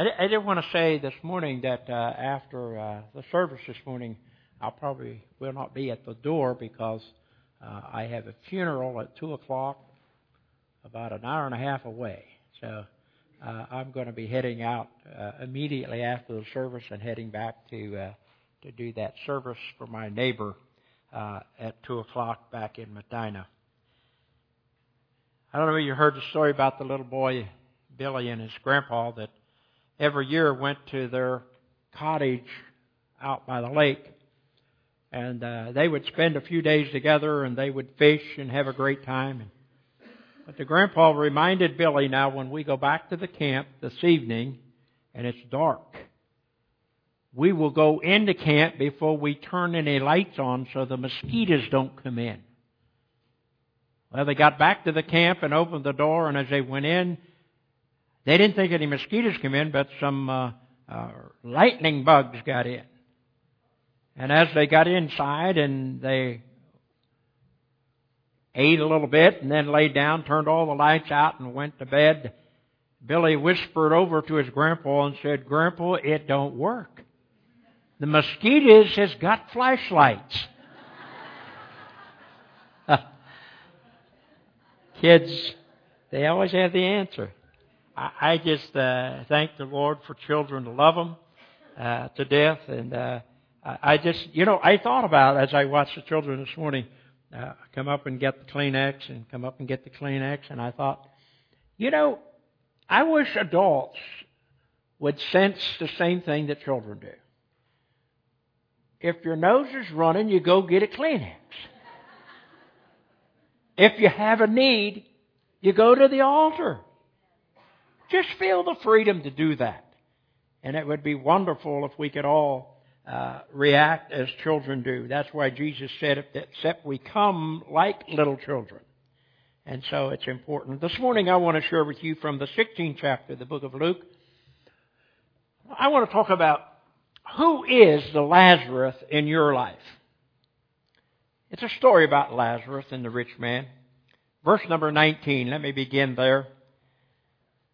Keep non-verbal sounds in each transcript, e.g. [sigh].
I, I did want to say this morning that uh, after uh, the service this morning, I probably will not be at the door because uh, I have a funeral at two o'clock, about an hour and a half away. So uh, I'm going to be heading out uh, immediately after the service and heading back to uh, to do that service for my neighbor uh, at two o'clock back in Medina. I don't know if you heard the story about the little boy Billy and his grandpa that every year went to their cottage out by the lake, and uh, they would spend a few days together, and they would fish and have a great time. But the grandpa reminded Billy now when we go back to the camp this evening, and it's dark, we will go into camp before we turn any lights on so the mosquitoes don't come in. Well, they got back to the camp and opened the door, and as they went in, they didn't think any mosquitoes came in, but some uh, uh, lightning bugs got in. And as they got inside and they ate a little bit and then laid down, turned all the lights out and went to bed, Billy whispered over to his grandpa and said, Grandpa, it don't work. The mosquitoes has got flashlights. [laughs] Kids, they always have the answer. I, just uh, thank the Lord for children to love them uh, to death, and uh, I just, you know, I thought about as I watched the children this morning uh, come up and get the Kleenex and come up and get the Kleenex, and I thought, you know, I wish adults would sense the same thing that children do. If your nose is running, you go get a Kleenex. If you have a need, you go to the altar. Just feel the freedom to do that. And it would be wonderful if we could all uh, react as children do. That's why Jesus said, except we come like little children. And so it's important. This morning I want to share with you from the 16th chapter of the book of Luke. I want to talk about who is the Lazarus in your life. It's a story about Lazarus and the rich man. Verse number 19, let me begin there.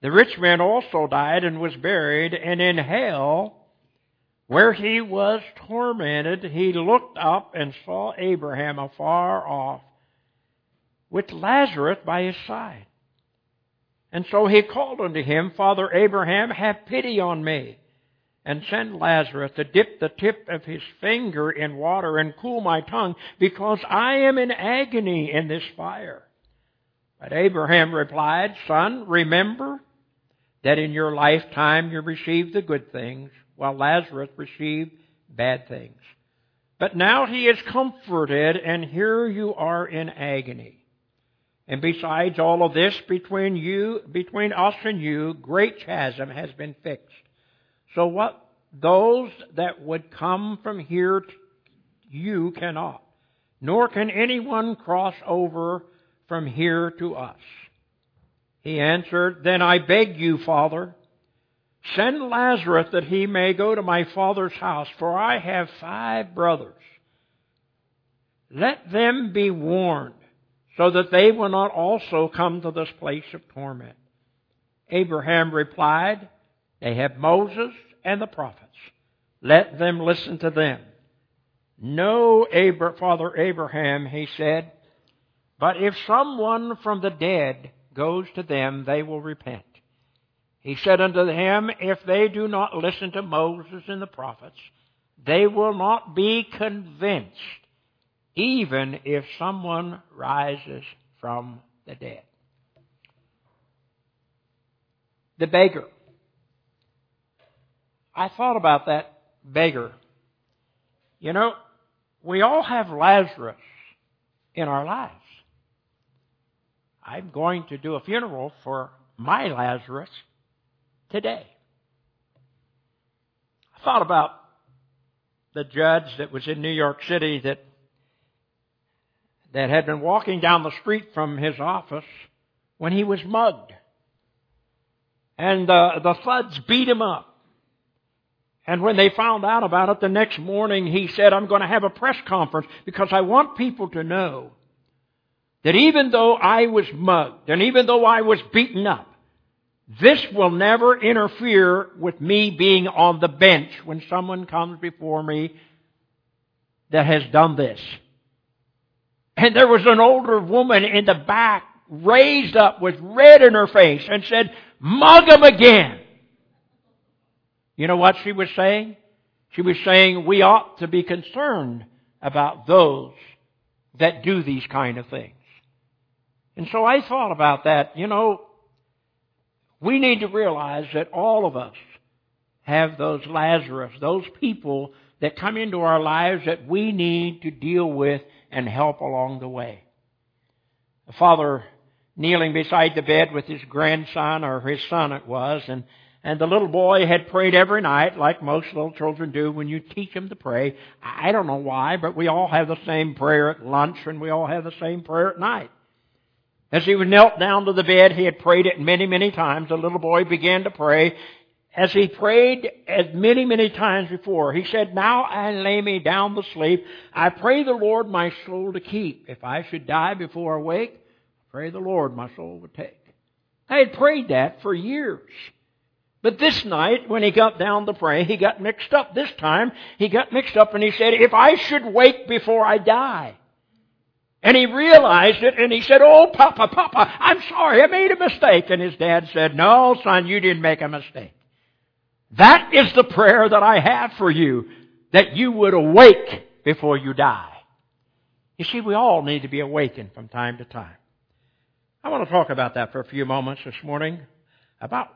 The rich man also died and was buried, and in hell, where he was tormented, he looked up and saw Abraham afar off with Lazarus by his side. And so he called unto him, Father Abraham, have pity on me, and send Lazarus to dip the tip of his finger in water and cool my tongue, because I am in agony in this fire. But Abraham replied, Son, remember that in your lifetime you received the good things, while Lazarus received bad things. But now he is comforted, and here you are in agony. And besides all of this, between you, between us and you, great chasm has been fixed. So what those that would come from here to you cannot, nor can anyone cross over from here to us. He answered, Then I beg you, Father, send Lazarus that he may go to my father's house, for I have five brothers. Let them be warned, so that they will not also come to this place of torment. Abraham replied, They have Moses and the prophets. Let them listen to them. No, Father Abraham, he said, but if someone from the dead goes to them, they will repent. He said unto him, If they do not listen to Moses and the prophets, they will not be convinced, even if someone rises from the dead. The beggar. I thought about that beggar. You know, we all have Lazarus in our lives. I'm going to do a funeral for my Lazarus today. I thought about the judge that was in New York City that that had been walking down the street from his office when he was mugged. And uh, the thugs beat him up. And when they found out about it the next morning, he said, I'm going to have a press conference because I want people to know that even though I was mugged and even though I was beaten up, this will never interfere with me being on the bench when someone comes before me that has done this. And there was an older woman in the back raised up with red in her face and said, mug him again. You know what she was saying? She was saying we ought to be concerned about those that do these kind of things. And so I thought about that. You know, we need to realize that all of us have those Lazarus, those people that come into our lives that we need to deal with and help along the way. A father kneeling beside the bed with his grandson, or his son it was, and, and the little boy had prayed every night, like most little children do when you teach them to pray. I don't know why, but we all have the same prayer at lunch, and we all have the same prayer at night. As he knelt down to the bed, he had prayed it many, many times. The little boy began to pray. As he prayed as many, many times before, he said, Now I lay me down to sleep. I pray the Lord my soul to keep. If I should die before I wake, pray the Lord my soul would take. I had prayed that for years. But this night, when he got down to pray, he got mixed up. This time, he got mixed up and he said, If I should wake before I die, and he realized it and he said, Oh, Papa, Papa, I'm sorry, I made a mistake. And his dad said, No, son, you didn't make a mistake. That is the prayer that I have for you, that you would awake before you die. You see, we all need to be awakened from time to time. I want to talk about that for a few moments this morning, about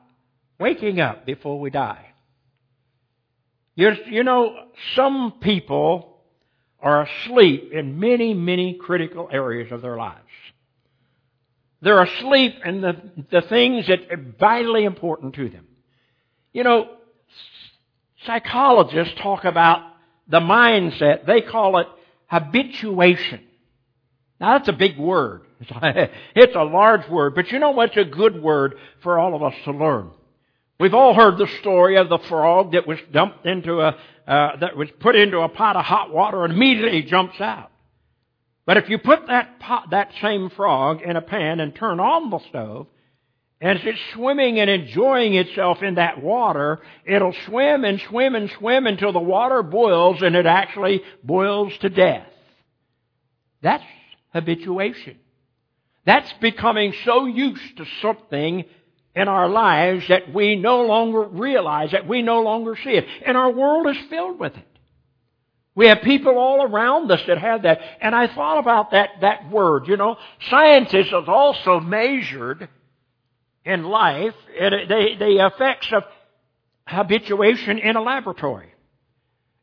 waking up before we die. You, you know, some people are asleep in many, many critical areas of their lives. They're asleep in the, the things that are vitally important to them. You know, psychologists talk about the mindset. They call it habituation. Now that's a big word. [laughs] It's a large word, but you know what's a good word for all of us to learn? We've all heard the story of the frog that was dumped into a, uh, that was put into a pot of hot water and immediately jumps out. But if you put that pot, that same frog in a pan and turn on the stove, and as it's swimming and enjoying itself in that water, it'll swim and swim and swim until the water boils and it actually boils to death. That's habituation. That's becoming so used to something in our lives that we no longer realize, that we no longer see it. And our world is filled with it. We have people all around us that have that. And I thought about that, that word. You know, scientists have also measured in life the, the effects of habituation in a laboratory.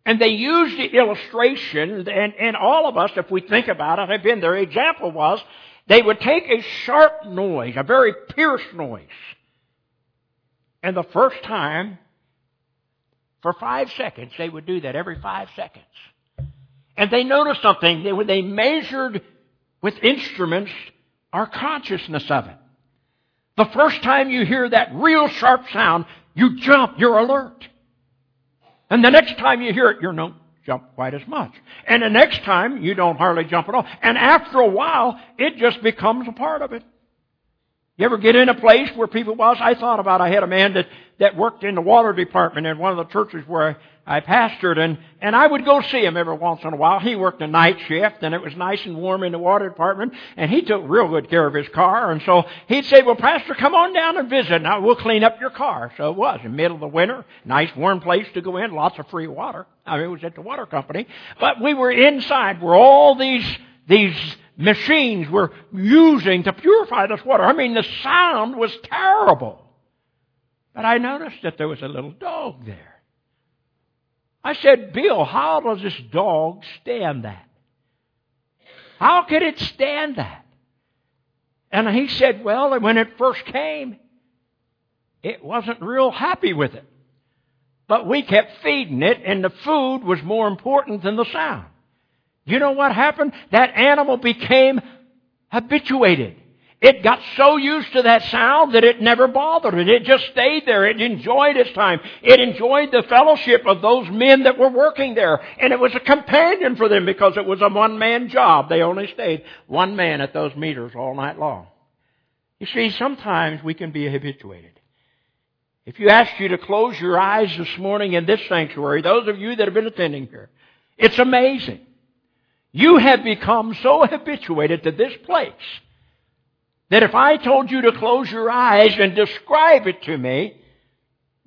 And they use the illustration, and, and all of us, if we think about it, have been there. Example was, they would take a sharp noise, a very pierce noise, and the first time, for five seconds, they would do that every five seconds. And they noticed something. They, when they measured with instruments our consciousness of it. The first time you hear that real sharp sound, you jump, you're alert. And the next time you hear it, you don't jump quite as much. And the next time, you don't hardly jump at all. And after a while, it just becomes a part of it. You ever get in a place where people was? I thought about I had a man that, that worked in the water department in one of the churches where I, I pastored and, and I would go see him every once in a while. He worked a night shift and it was nice and warm in the water department and he took real good care of his car and so he'd say, well pastor come on down and visit now we'll clean up your car. So it was in the middle of the winter, nice warm place to go in, lots of free water. I mean it was at the water company. But we were inside where all these, these machines were using to purify this water. I mean, the sound was terrible. But I noticed that there was a little dog there. I said, Bill, how does this dog stand that? How could it stand that? And he said, well, when it first came, it wasn't real happy with it. But we kept feeding it and the food was more important than the sound. You know what happened? That animal became habituated. It got so used to that sound that it never bothered it. It just stayed there. It enjoyed its time. It enjoyed the fellowship of those men that were working there. And it was a companion for them because it was a one-man job. They only stayed one man at those meters all night long. You see, sometimes we can be habituated. If you asked you to close your eyes this morning in this sanctuary, those of you that have been attending here, it's amazing. You have become so habituated to this place that if I told you to close your eyes and describe it to me,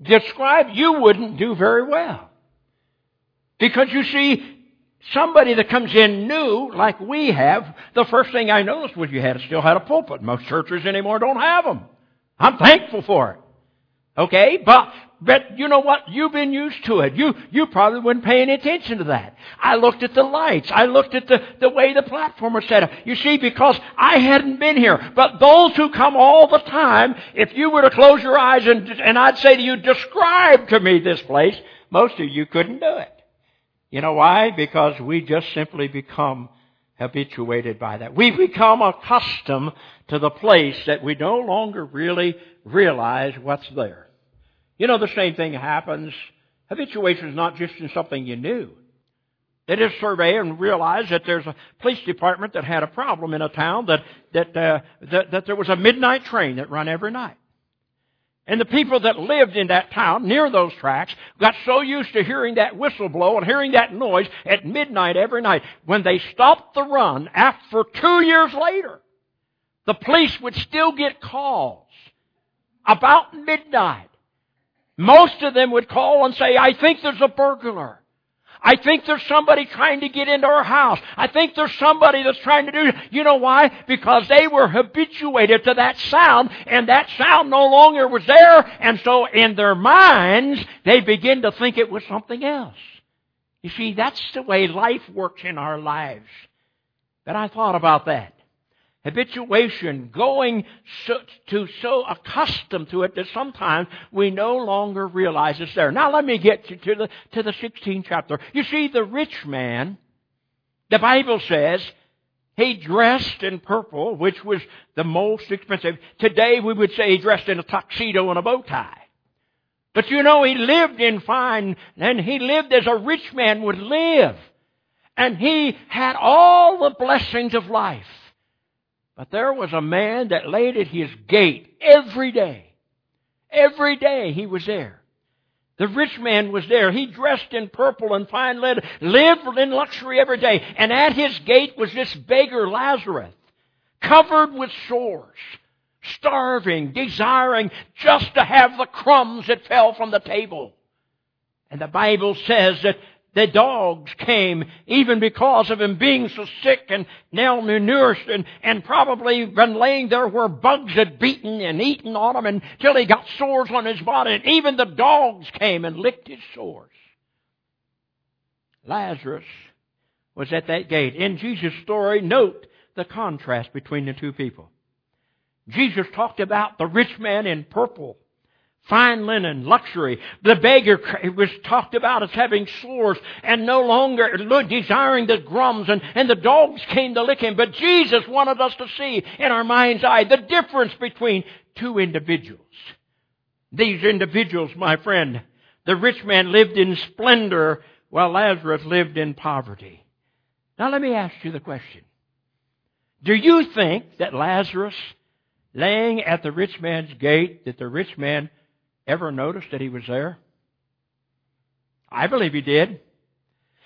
describe, you wouldn't do very well. Because you see, somebody that comes in new, like we have, the first thing I noticed was you had still had a pulpit. Most churches anymore don't have them. I'm thankful for it. Okay? But but you know what? You've been used to it. You, you probably weren't paying attention to that. I looked at the lights. I looked at the, the way the platform was set up. You see, because I hadn't been here. But those who come all the time, if you were to close your eyes and, and I'd say to you, describe to me this place, most of you couldn't do it. You know why? Because we just simply become habituated by that. We become accustomed to the place that we no longer really realize what's there. You know, the same thing happens. Habituation is not just in something you knew. They did a survey and realized that there's a police department that had a problem in a town that that, uh, that that there was a midnight train that run every night. And the people that lived in that town near those tracks got so used to hearing that whistle blow and hearing that noise at midnight every night. When they stopped the run, after two years later, the police would still get calls about midnight most of them would call and say, I think there's a burglar. I think there's somebody trying to get into our house. I think there's somebody that's trying to do, you know why? Because they were habituated to that sound and that sound no longer was there and so in their minds they begin to think it was something else. You see, that's the way life works in our lives. But I thought about that habituation, going so, to so accustomed to it that sometimes we no longer realize it's there. Now let me get you to the, to the 16th chapter. You see, the rich man, the Bible says, he dressed in purple, which was the most expensive. Today we would say he dressed in a tuxedo and a bow tie. But you know, he lived in fine, and he lived as a rich man would live. And he had all the blessings of life. But there was a man that laid at his gate every day. Every day he was there. The rich man was there. He dressed in purple and fine linen, lived in luxury every day. And at his gate was this beggar Lazarus, covered with sores, starving, desiring just to have the crumbs that fell from the table. And the Bible says that the dogs came even because of him being so sick and malnourished and, and probably been laying there where bugs had beaten and eaten on him until he got sores on his body. And even the dogs came and licked his sores. Lazarus was at that gate. In Jesus' story, note the contrast between the two people. Jesus talked about the rich man in purple fine linen, luxury. The beggar was talked about as having sores and no longer desiring the crumbs and, and the dogs came to lick him. But Jesus wanted us to see in our mind's eye the difference between two individuals. These individuals, my friend, the rich man lived in splendor while Lazarus lived in poverty. Now let me ask you the question. Do you think that Lazarus laying at the rich man's gate, that the rich man ever noticed that he was there? I believe he did.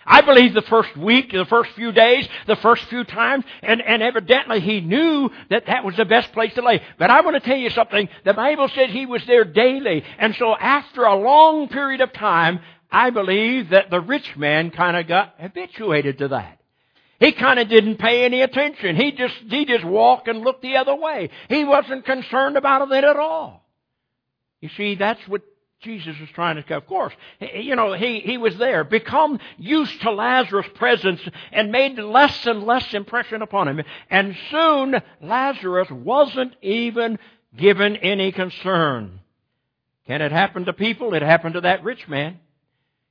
I believe the first week, the first few days, the first few times, and, and evidently he knew that that was the best place to lay. But I want to tell you something. The Bible says he was there daily. And so after a long period of time, I believe that the rich man kind of got habituated to that. He kind of didn't pay any attention. He just, he just walked and looked the other way. He wasn't concerned about it at all. You see, that's what Jesus was trying to say. Of course, you know, he, he was there, become used to Lazarus' presence and made less and less impression upon him. And soon, Lazarus wasn't even given any concern. Can it happen to people? It happened to that rich man.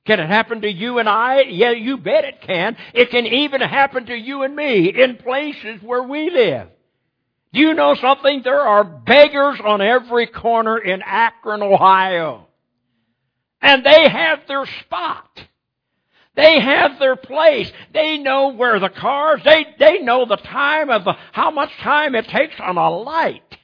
Can it happen to you and I? Yeah, you bet it can. It can even happen to you and me in places where we live. You know something? There are beggars on every corner in Akron, Ohio. And they have their spot. They have their place. They know where the cars, they, they know the time of the, how much time it takes on a light.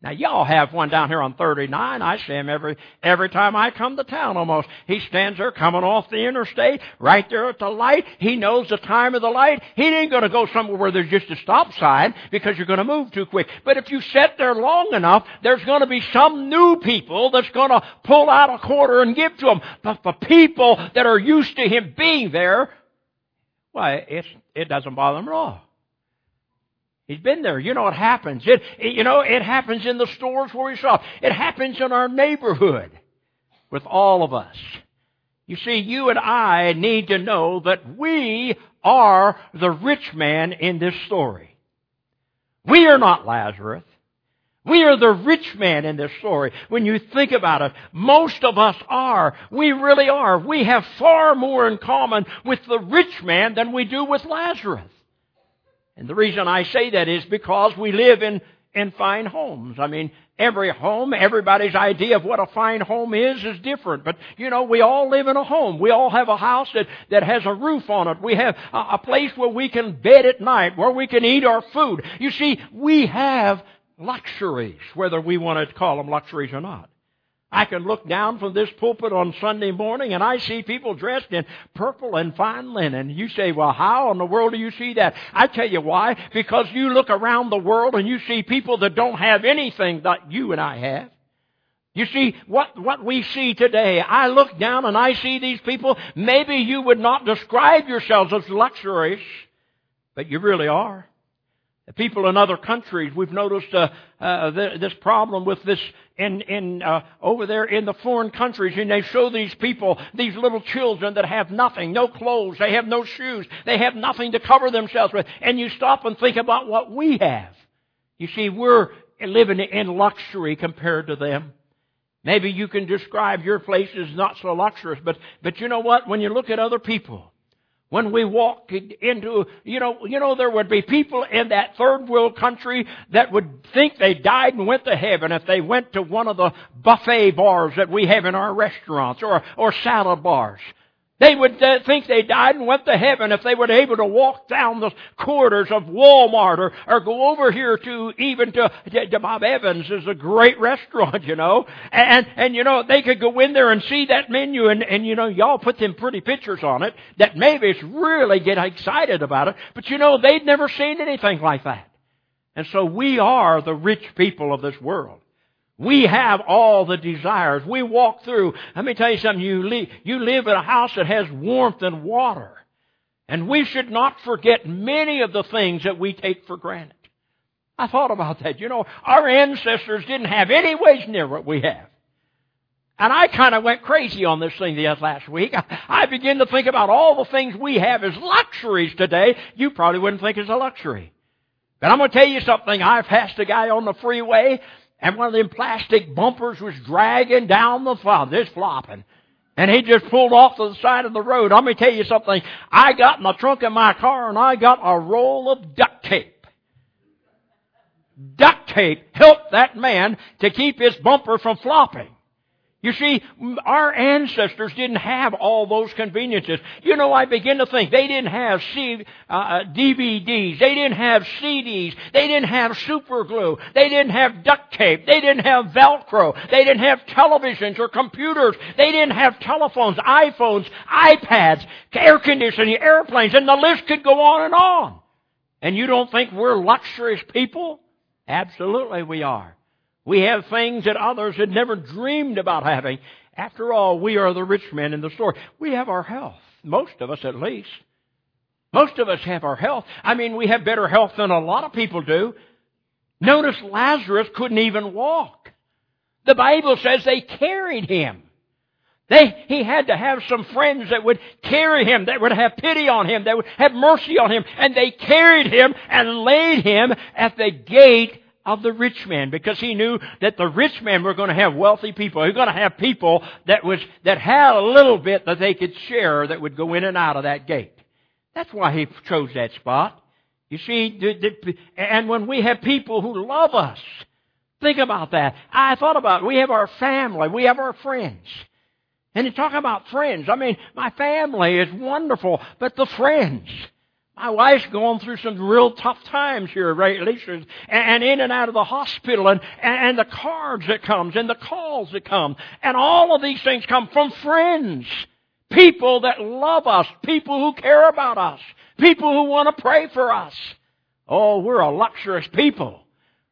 Now y'all have one down here on 39. I see him every, every time I come to town almost. He stands there coming off the interstate, right there at the light. He knows the time of the light. He ain't gonna go somewhere where there's just a stop sign because you're gonna move too quick. But if you sit there long enough, there's gonna be some new people that's gonna pull out a quarter and give to him. But the people that are used to him being there, why, it's, it doesn't bother them at all. He's been there. You know what happens. It, it, you know, it happens in the stores where we shop. It happens in our neighborhood with all of us. You see, you and I need to know that we are the rich man in this story. We are not Lazarus. We are the rich man in this story. When you think about it, most of us are. We really are. We have far more in common with the rich man than we do with Lazarus. And the reason I say that is because we live in, in fine homes. I mean, every home, everybody's idea of what a fine home is is different. But, you know, we all live in a home. We all have a house that, that has a roof on it. We have a, a place where we can bed at night, where we can eat our food. You see, we have luxuries, whether we want to call them luxuries or not. I can look down from this pulpit on Sunday morning and I see people dressed in purple and fine linen. You say, well, how in the world do you see that? I tell you why. Because you look around the world and you see people that don't have anything that you and I have. You see, what, what we see today, I look down and I see these people, maybe you would not describe yourselves as luxurious, but you really are. People in other countries, we've noticed uh, uh, this problem with this in, in uh, over there in the foreign countries, and they show these people, these little children that have nothing, no clothes, they have no shoes, they have nothing to cover themselves with, and you stop and think about what we have. You see, we're living in luxury compared to them. Maybe you can describe your place as not so luxurious, but, but you know what? When you look at other people, when we walk into, you know, you know, there would be people in that third world country that would think they died and went to heaven if they went to one of the buffet bars that we have in our restaurants or, or salad bars. They would uh, think they died and went to heaven if they were able to walk down the corridors of Walmart or, or go over here to even to, to Bob Evans is a great [laughs] restaurant, you know. And, and you know, they could go in there and see that menu and, and you know, y'all put them pretty pictures on it that maybe it's really get excited about it. But you know, they'd never seen anything like that. And so we are the rich people of this world. We have all the desires. We walk through. Let me tell you something. You live, you live in a house that has warmth and water. And we should not forget many of the things that we take for granted. I thought about that. You know, our ancestors didn't have any ways near what we have. And I kind of went crazy on this thing the last week. [laughs] I began to think about all the things we have as luxuries today. You probably wouldn't think it's a luxury. But I'm going to tell you something. I passed a guy on the freeway and one of them plastic bumpers was dragging down the flop, just flopping. And he just pulled off to the side of the road. Let me tell you something. I got in the trunk of my car and I got a roll of duct tape. Duct tape helped that man to keep his bumper from flopping. You see, our ancestors didn't have all those conveniences. You know, I begin to think they didn't have C, uh, uh DVDs, they didn't have CDs, they didn't have super glue, they didn't have duct tape, they didn't have Velcro, they didn't have televisions or computers, they didn't have telephones, iPhones, iPads, air conditioning, airplanes, and the list could go on and on. And you don't think we're luxurious people? Absolutely we are. We have things that others had never dreamed about having. After all, we are the rich men in the story. We have our health. Most of us, at least. Most of us have our health. I mean, we have better health than a lot of people do. Notice Lazarus couldn't even walk. The Bible says they carried him. They, he had to have some friends that would carry him, that would have pity on him, that would have mercy on him, and they carried him and laid him at the gate of the rich man because he knew that the rich men were going to have wealthy people. He were going to have people that was, that had a little bit that they could share that would go in and out of that gate. That's why he chose that spot. You see, and when we have people who love us, think about that. I thought about it. We have our family. We have our friends. And you talk about friends. I mean, my family is wonderful, but the friends. My wife's going through some real tough times here lately, and in and out of the hospital, and, and the cards that comes, and the calls that come, and all of these things come from friends. People that love us, people who care about us, people who want to pray for us. Oh, we're a luxurious people.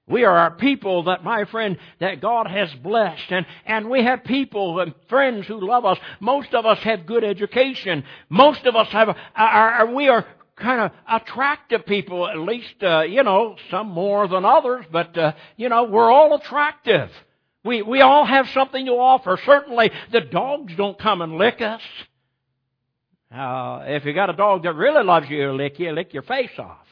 We are a people that, my friend, that God has blessed. And, and we have people and friends who love us. Most of us have good education. Most of us have, are, are we are kind of attractive people, at least, uh, you know, some more than others, but, uh, you know, we're all attractive. We, we all have something to offer. Certainly, the dogs don't come and lick us. Uh, if you got a dog that really loves you, lick you, lick your face off.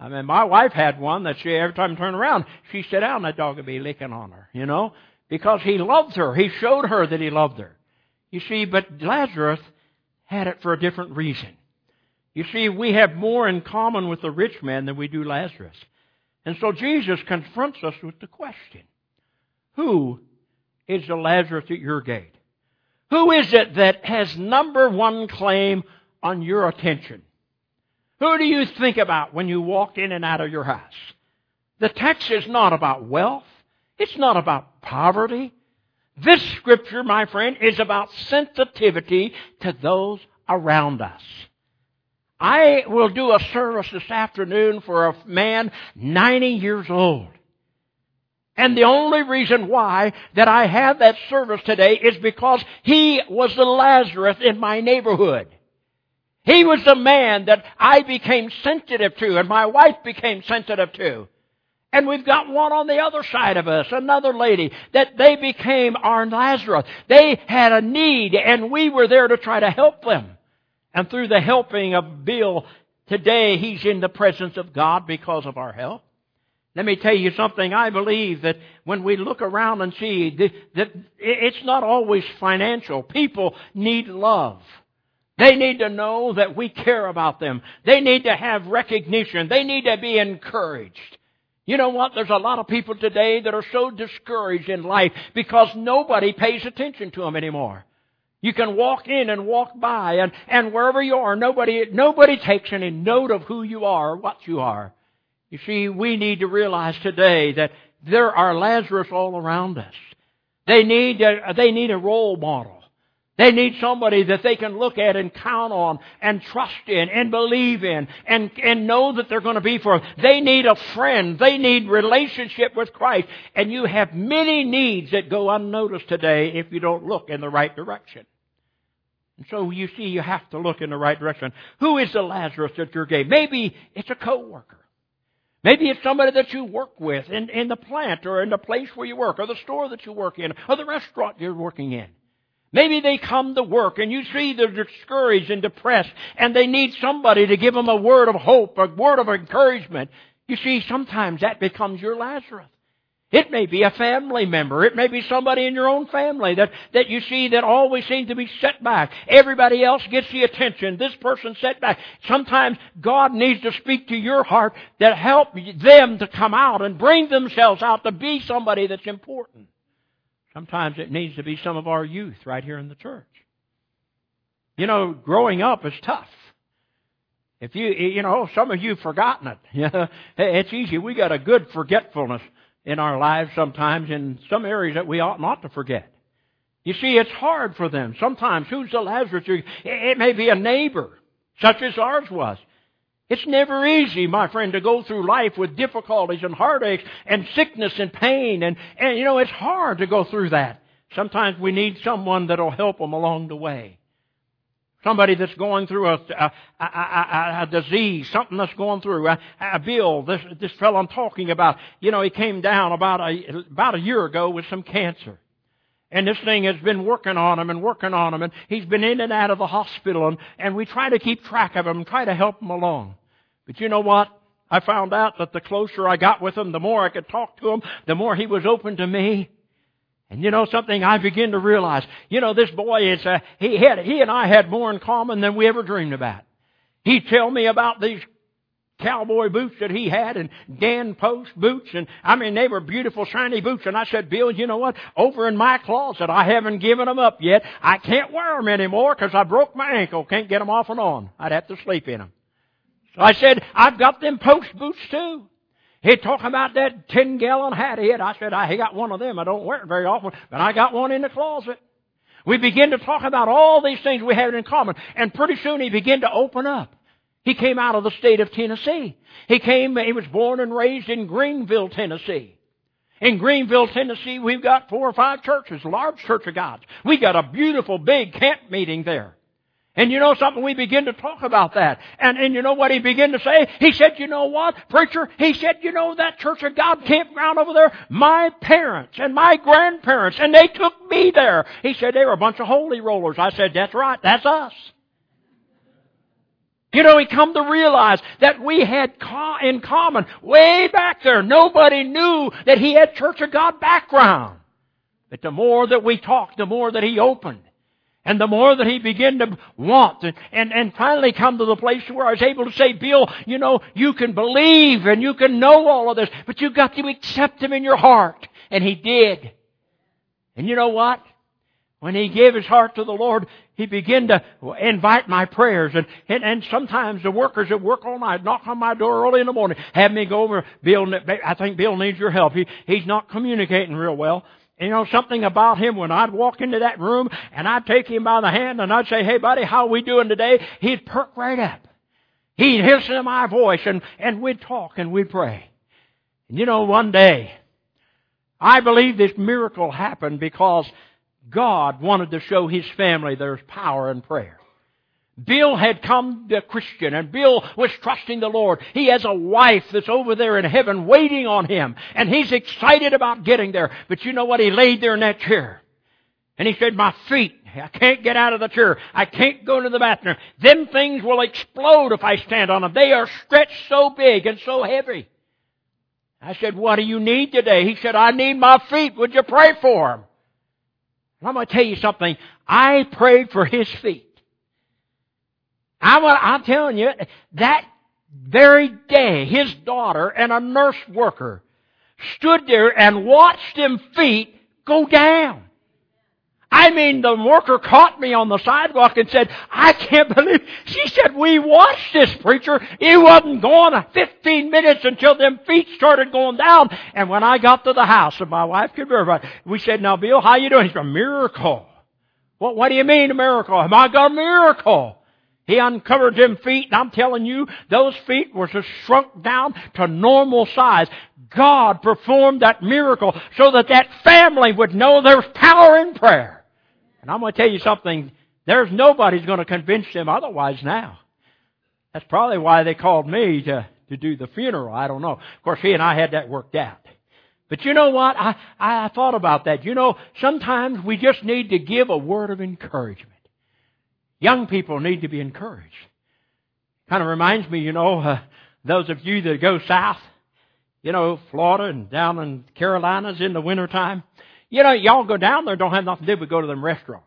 I mean, my wife had one that she, every time I turned around, she sit down, that dog would be licking on her, you know, because he loved her. He showed her that he loved her. You see, but Lazarus had it for a different reason. You see, we have more in common with the rich man than we do Lazarus. And so Jesus confronts us with the question, who is the Lazarus at your gate? Who is it that has number one claim on your attention? Who do you think about when you walk in and out of your house? The text is not about wealth. It's not about poverty. This scripture, my friend, is about sensitivity to those around us. I will do a service this afternoon for a man 90 years old. And the only reason why that I have that service today is because he was the Lazarus in my neighborhood. He was the man that I became sensitive to and my wife became sensitive to. And we've got one on the other side of us, another lady, that they became our Lazarus. They had a need and we were there to try to help them. And through the helping of Bill, today he's in the presence of God because of our help. Let me tell you something. I believe that when we look around and see that it's not always financial. People need love. They need to know that we care about them. They need to have recognition. They need to be encouraged. You know what? There's a lot of people today that are so discouraged in life because nobody pays attention to them anymore. You can walk in and walk by and, and wherever you are, nobody, nobody takes any note of who you are what you are. You see, we need to realize today that there are Lazarus all around us. They need a, they need a role model. They need somebody that they can look at and count on and trust in and believe in and, and know that they're going to be for. They need a friend. They need relationship with Christ. And you have many needs that go unnoticed today if you don't look in the right direction. And so you see, you have to look in the right direction. Who is the Lazarus at your gate? Maybe it's a coworker. Maybe it's somebody that you work with in, in the plant or in the place where you work or the store that you work in or the restaurant you're working in. Maybe they come to work and you see they're discouraged and depressed and they need somebody to give them a word of hope, a word of encouragement. You see, sometimes that becomes your Lazarus. It may be a family member. It may be somebody in your own family that, that you see that always seems to be set back. Everybody else gets the attention. This person set back. Sometimes God needs to speak to your heart that help them to come out and bring themselves out to be somebody that's important. Sometimes it needs to be some of our youth right here in the church. You know, growing up is tough. If you, you know, some of you have forgotten it. [laughs] It's easy. We got a good forgetfulness in our lives sometimes in some areas that we ought not to forget. You see, it's hard for them. Sometimes, who's the Lazarus? It may be a neighbor, such as ours was. It's never easy, my friend, to go through life with difficulties and heartaches and sickness and pain. And, and you know, it's hard to go through that. Sometimes we need someone that'll help them along the way. Somebody that's going through a, a, a, a disease, something that's going through. A, bill, this, this fellow I'm talking about, you know, he came down about a, about a year ago with some cancer. And this thing has been working on him and working on him, and he's been in and out of the hospital, and, and we try to keep track of him try to help him along. But you know what? I found out that the closer I got with him, the more I could talk to him, the more he was open to me. And you know something, I begin to realize, you know, this boy is, uh, he had, he and I had more in common than we ever dreamed about. He'd tell me about these cowboy boots that he had and Dan Post boots and I mean they were beautiful shiny boots. And I said Bill you know what? Over in my closet I haven't given them up yet. I can't wear them anymore because I broke my ankle. Can't get them off and on. I'd have to sleep in them so I said I've got them Post boots too He'd talk about that 10 gallon hat he had. I said, ah, I got one of them. I don't wear it very often, but I got one in the closet. We begin to talk about all these things we have in common, and pretty soon he began to open up. He came out of the state of Tennessee. He came, he was born and raised in Greeneville, Tennessee. In Greeneville, Tennessee, we've got four or five churches, large church of God's. We got a beautiful big camp meeting there. And you know something? We begin to talk about that. And, and you know what he began to say? He said, you know what, preacher? He said, you know that Church of God campground over there? My parents and my grandparents, and they took me there. He said, they were a bunch of holy rollers. I said, that's right, that's us. You know, he come to realize that we had in common way back there. Nobody knew that he had Church of God background. But the more that we talked, the more that he opened. And the more that he began to want and, and, and finally come to the place where I was able to say, Bill, you know, you can believe and you can know all of this, but you've got to accept him in your heart. And he did. And you know what? When he gave his heart to the Lord, he began to invite my prayers. And, and, and sometimes the workers that work all night knock on my door early in the morning, have me go over, Bill, I think Bill needs your help. He, he's not communicating real well you know something about him when I'd walk into that room and I'd take him by the hand and I'd say, Hey buddy, how we doing today? He'd perk right up. He'd listen to my voice and, and we'd talk and we'd pray. And you know, one day, I believe this miracle happened because God wanted to show His family there's power in prayer. Bill had come to Christian and Bill was trusting the Lord. He has a wife that's over there in heaven waiting on him and he's excited about getting there. But you know what? He laid there in that chair and he said, my feet, I can't get out of the chair. I can't go to the bathroom. Them things will explode if I stand on them. They are stretched so big and so heavy. I said, what do you need today? He said, I need my feet. Would you pray for them? I'm going to tell you something. I prayed for his feet. I'm, I'm telling you, that very day, his daughter and a nurse worker stood there and watched them feet go down. I mean, the worker caught me on the sidewalk and said, I can't believe, she said, we watched this preacher. He wasn't gone 15 minutes until them feet started going down. And when I got to the house, and my wife could verify, we said, now Bill, how you doing? He a miracle. What, what do you mean a miracle? Have I got a miracle? He uncovered them feet, and I'm telling you, those feet were just shrunk down to normal size. God performed that miracle so that that family would know there's power in prayer. And I'm going to tell you something, there's nobody's going to convince them otherwise now. That's probably why they called me to, to do the funeral. I don't know. Of course, he and I had that worked out. But you know what? I, I thought about that. You know, sometimes we just need to give a word of encouragement. Young people need to be encouraged. Kind of reminds me, you know, uh, those of you that go south, you know, Florida and down in Carolinas in the wintertime. You know, y'all go down there, don't have nothing to do but go to them restaurants.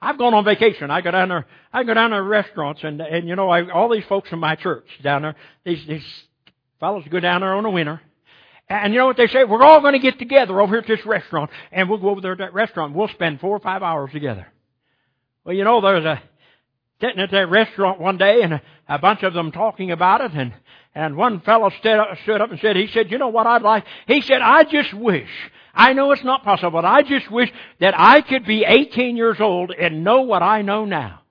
I've gone on vacation. I go down there, I go down there to restaurants and, and you know, I, all these folks in my church down there, these, these fellows go down there on the winter. And you know what they say? We're all going to get together over here at this restaurant and we'll go over there to that restaurant. We'll spend four or five hours together. Well, you know, there was a sitting at that restaurant one day and a, bunch of them talking about it and and one fellow stood up, stood up and said, he said, you know what I'd like? He said, I just wish, I know it's not possible, but I just wish that I could be 18 years old and know what I know now.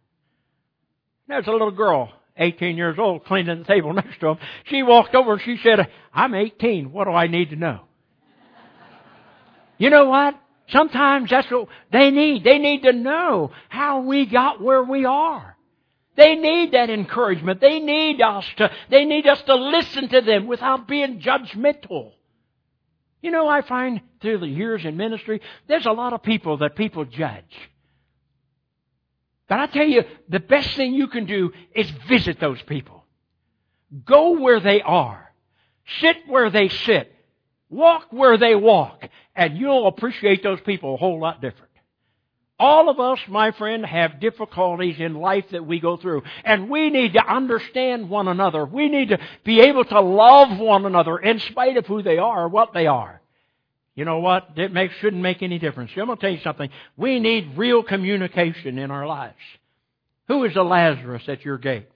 There's a little girl, 18 years old, cleaning the table [laughs] next to him. She walked over and she said, I'm 18. What do I need to know? You know what? Sometimes that's what they need. They need to know how we got where we are. They need that encouragement. They need us to, they need us to listen to them without being judgmental. You know, I find through the years in ministry, there's a lot of people that people judge. But I tell you, the best thing you can do is visit those people. Go where they are. Sit where they sit. Walk where they walk. And you'll appreciate those people a whole lot different. All of us, my friend, have difficulties in life that we go through. And we need to understand one another. We need to be able to love one another in spite of who they are or what they are. You know what? It makes, shouldn't make any difference. I'm going to tell you something. We need real communication in our lives. Who is the Lazarus at your gate?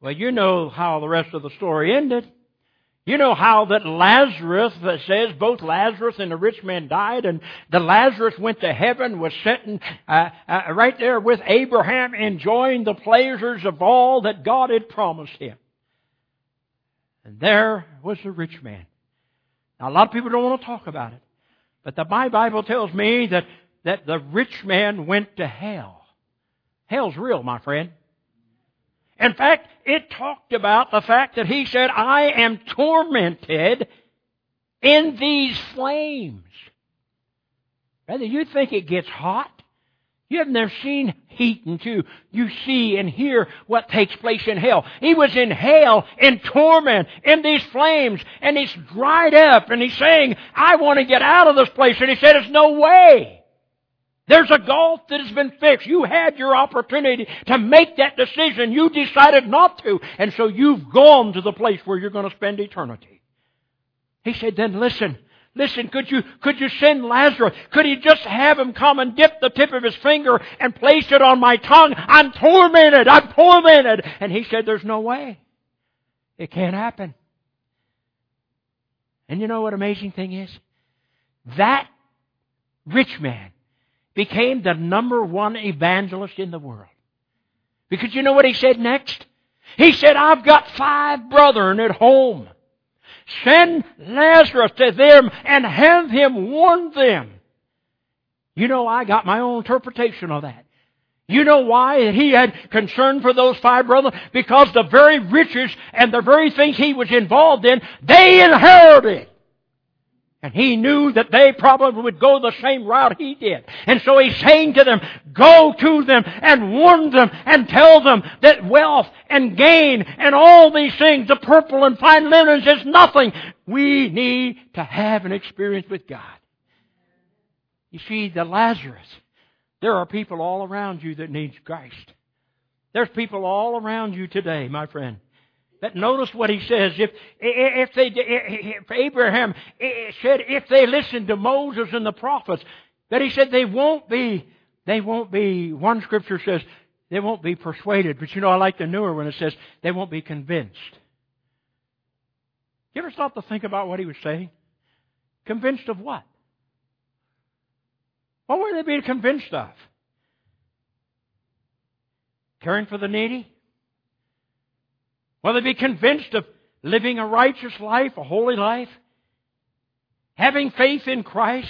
Well, you know how the rest of the story ended. You know how that Lazarus, that says both Lazarus and the rich man died, and the Lazarus went to heaven, was sitting uh, uh, right there with Abraham, enjoying the pleasures of all that God had promised him. And there was the rich man. Now, a lot of people don't want to talk about it, but the Bible tells me that that the rich man went to hell. Hell's real, my friend. In fact, it talked about the fact that he said, I am tormented in these flames. Brother, you think it gets hot? You have never seen heat until you see and hear what takes place in hell. He was in hell, in torment, in these flames, and he's dried up, and he's saying, I want to get out of this place. And he said, there's no way. There's a gulf that has been fixed. You had your opportunity to make that decision. You decided not to. And so you've gone to the place where you're going to spend eternity. He said, then listen. Listen, could you, could you send Lazarus? Could he just have him come and dip the tip of his finger and place it on my tongue? I'm tormented. I'm tormented. And he said, there's no way. It can't happen. And you know what amazing thing is? That rich man became the number one evangelist in the world. Because you know what he said next? He said, I've got five brethren at home. Send Lazarus to them and have him warn them. You know, I got my own interpretation of that. You know why he had concern for those five brothers? Because the very riches and the very things he was involved in, they inherited. And he knew that they probably would go the same route he did. And so he's saying to them, go to them and warn them and tell them that wealth and gain and all these things, the purple and fine linens is nothing. We need to have an experience with God. You see, the Lazarus, there are people all around you that need Christ. There's people all around you today, my friend, but notice what he says. If, if they, if Abraham eh, eh, said if they listen to Moses and the prophets, that he said they won't be, they won't be, one scripture says, they won't be persuaded. But you know, I like the newer one. It says they won't be convinced. You ever stop to think about what he was saying? Convinced of what? What were they being convinced of? Caring for the needy? Will they be convinced of living a righteous life, a holy life? Having faith in Christ?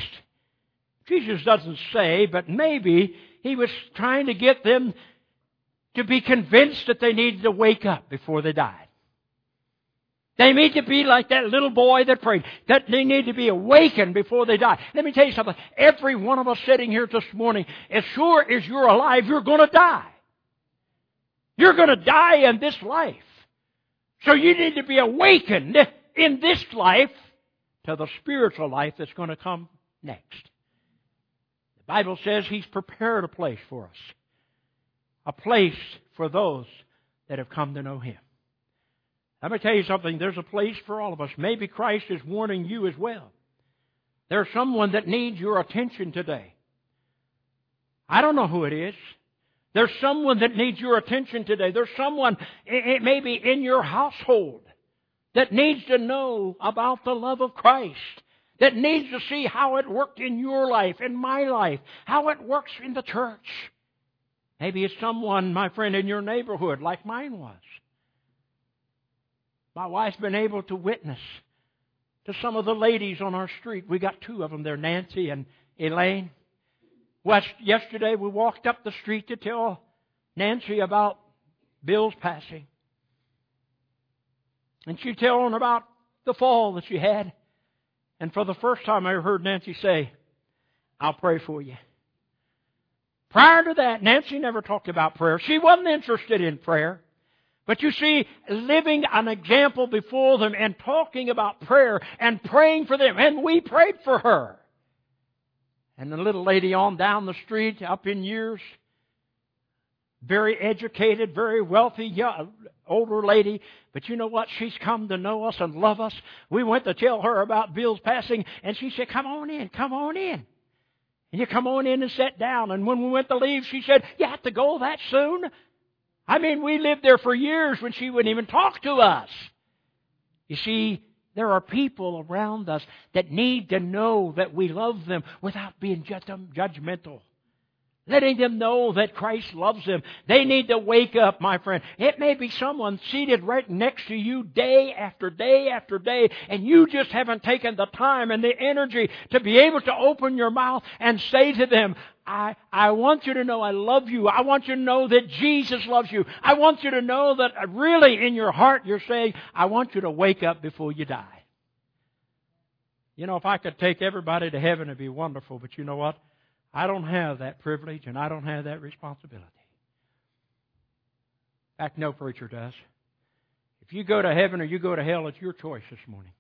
Jesus doesn't say, but maybe he was trying to get them to be convinced that they needed to wake up before they died. They need to be like that little boy that prayed. That they need to be awakened before they die. Let me tell you something. Every one of us sitting here this morning, as sure as you're alive, you're going to die. You're going to die in this life. So you need to be awakened in this life to the spiritual life that's going to come next. The Bible says He's prepared a place for us. A place for those that have come to know Him. Let me tell you something. There's a place for all of us. Maybe Christ is warning you as well. There's someone that needs your attention today. I don't know who it is. There's someone that needs your attention today. There's someone, it may be in your household, that needs to know about the love of Christ. That needs to see how it worked in your life, in my life, how it works in the church. Maybe it's someone, my friend, in your neighborhood, like mine was. My wife's been able to witness to some of the ladies on our street. We got two of them there, Nancy and Elaine. West, yesterday we walked up the street to tell Nancy about Bill's passing. And she telling about the fall that she had. And for the first time I heard Nancy say, I'll pray for you. Prior to that, Nancy never talked about prayer. She wasn't interested in prayer. But you see, living an example before them and talking about prayer and praying for them. And we prayed for her. And the little lady on down the street, up in years, very educated, very wealthy, young, older lady. But you know what? She's come to know us and love us. We went to tell her about Bill's passing, and she said, Come on in, come on in. And you come on in and sit down. And when we went to leave, she said, You have to go that soon? I mean, we lived there for years when she wouldn't even talk to us. You see, there are people around us that need to know that we love them without being judgmental. Letting them know that Christ loves them. They need to wake up, my friend. It may be someone seated right next to you day after day after day, and you just haven't taken the time and the energy to be able to open your mouth and say to them, I, I want you to know I love you. I want you to know that Jesus loves you. I want you to know that really in your heart you're saying, I want you to wake up before you die. You know, if I could take everybody to heaven, it'd be wonderful, but you know what? I don't have that privilege and I don't have that responsibility. In fact, no preacher does. If you go to heaven or you go to hell, it's your choice this morning.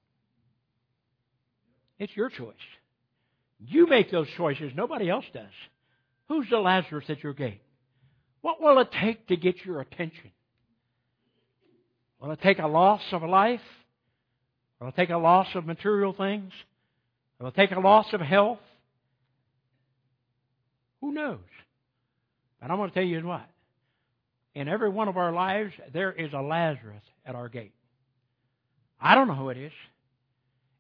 It's your choice. You make those choices. Nobody else does. Who's the Lazarus at your gate? What will it take to get your attention? Will it take a loss of a life? Will it take a loss of material things? Will it take a loss of health? Who knows? But I'm going to tell you what. In every one of our lives, there is a Lazarus at our gate. I don't know who it is.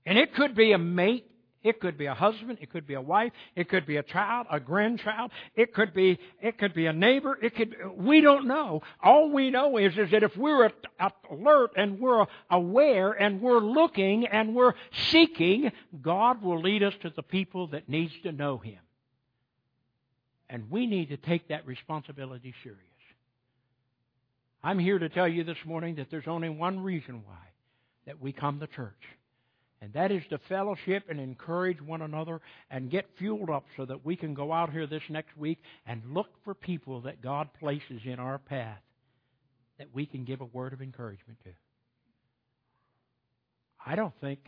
And it could be a mate it could be a husband. It could be a wife. It could be a child, a grandchild. It could be, it could be a neighbor. It could, we don't know. All we know is, is that if we're alert and we're aware and we're looking and we're seeking, God will lead us to the people that needs to know Him. And we need to take that responsibility serious. I'm here to tell you this morning that there's only one reason why that we come to church. And that is to fellowship and encourage one another and get fueled up so that we can go out here this next week and look for people that God places in our path that we can give a word of encouragement to. I don't think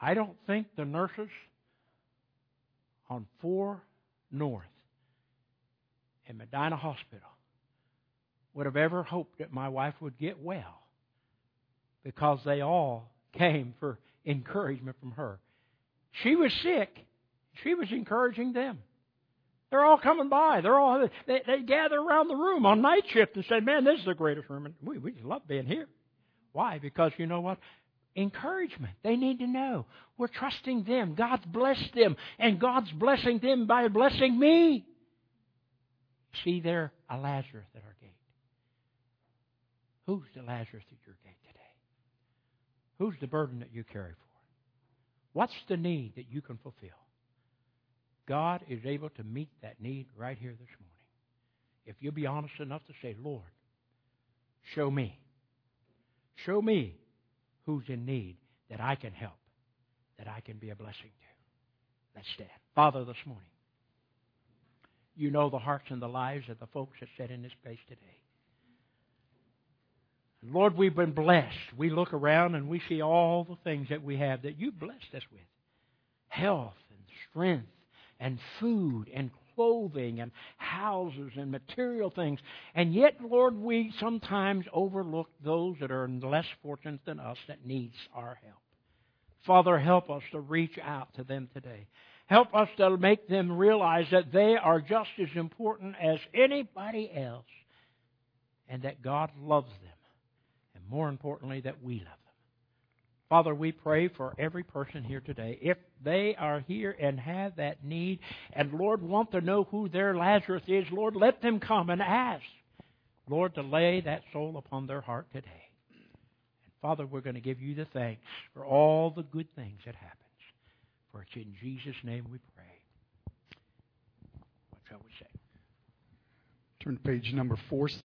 I don't think the nurses on 4 North in Medina Hospital would have ever hoped that my wife would get well because they all came for encouragement from her. She was sick. She was encouraging them. They're all coming by. They're all they, they gather around the room on night shift and say, "Man, this is the greatest room. We we love being here." Why? Because you know what? Encouragement. They need to know we're trusting them. God's blessed them, and God's blessing them by blessing me. See there a Lazarus at our gate. Who's the Lazarus at your gate? Who's the burden that you carry for? What's the need that you can fulfill? God is able to meet that need right here this morning. If you'll be honest enough to say, Lord, show me. Show me who's in need that I can help, that I can be a blessing to. Let's stand. Father, this morning, you know the hearts and the lives of the folks that sit in this place today. Lord, we've been blessed. We look around and we see all the things that we have that you blessed us with health and strength and food and clothing and houses and material things. And yet, Lord, we sometimes overlook those that are less fortunate than us that needs our help. Father, help us to reach out to them today. Help us to make them realize that they are just as important as anybody else and that God loves them more importantly, that we love them. Father, we pray for every person here today. If they are here and have that need, and Lord, want to know who their Lazarus is, Lord, let them come and ask, Lord, to lay that soul upon their heart today. And Father, we're going to give you the thanks for all the good things that happens. For it's in Jesus' name we pray. What shall we say? Turn to page number four.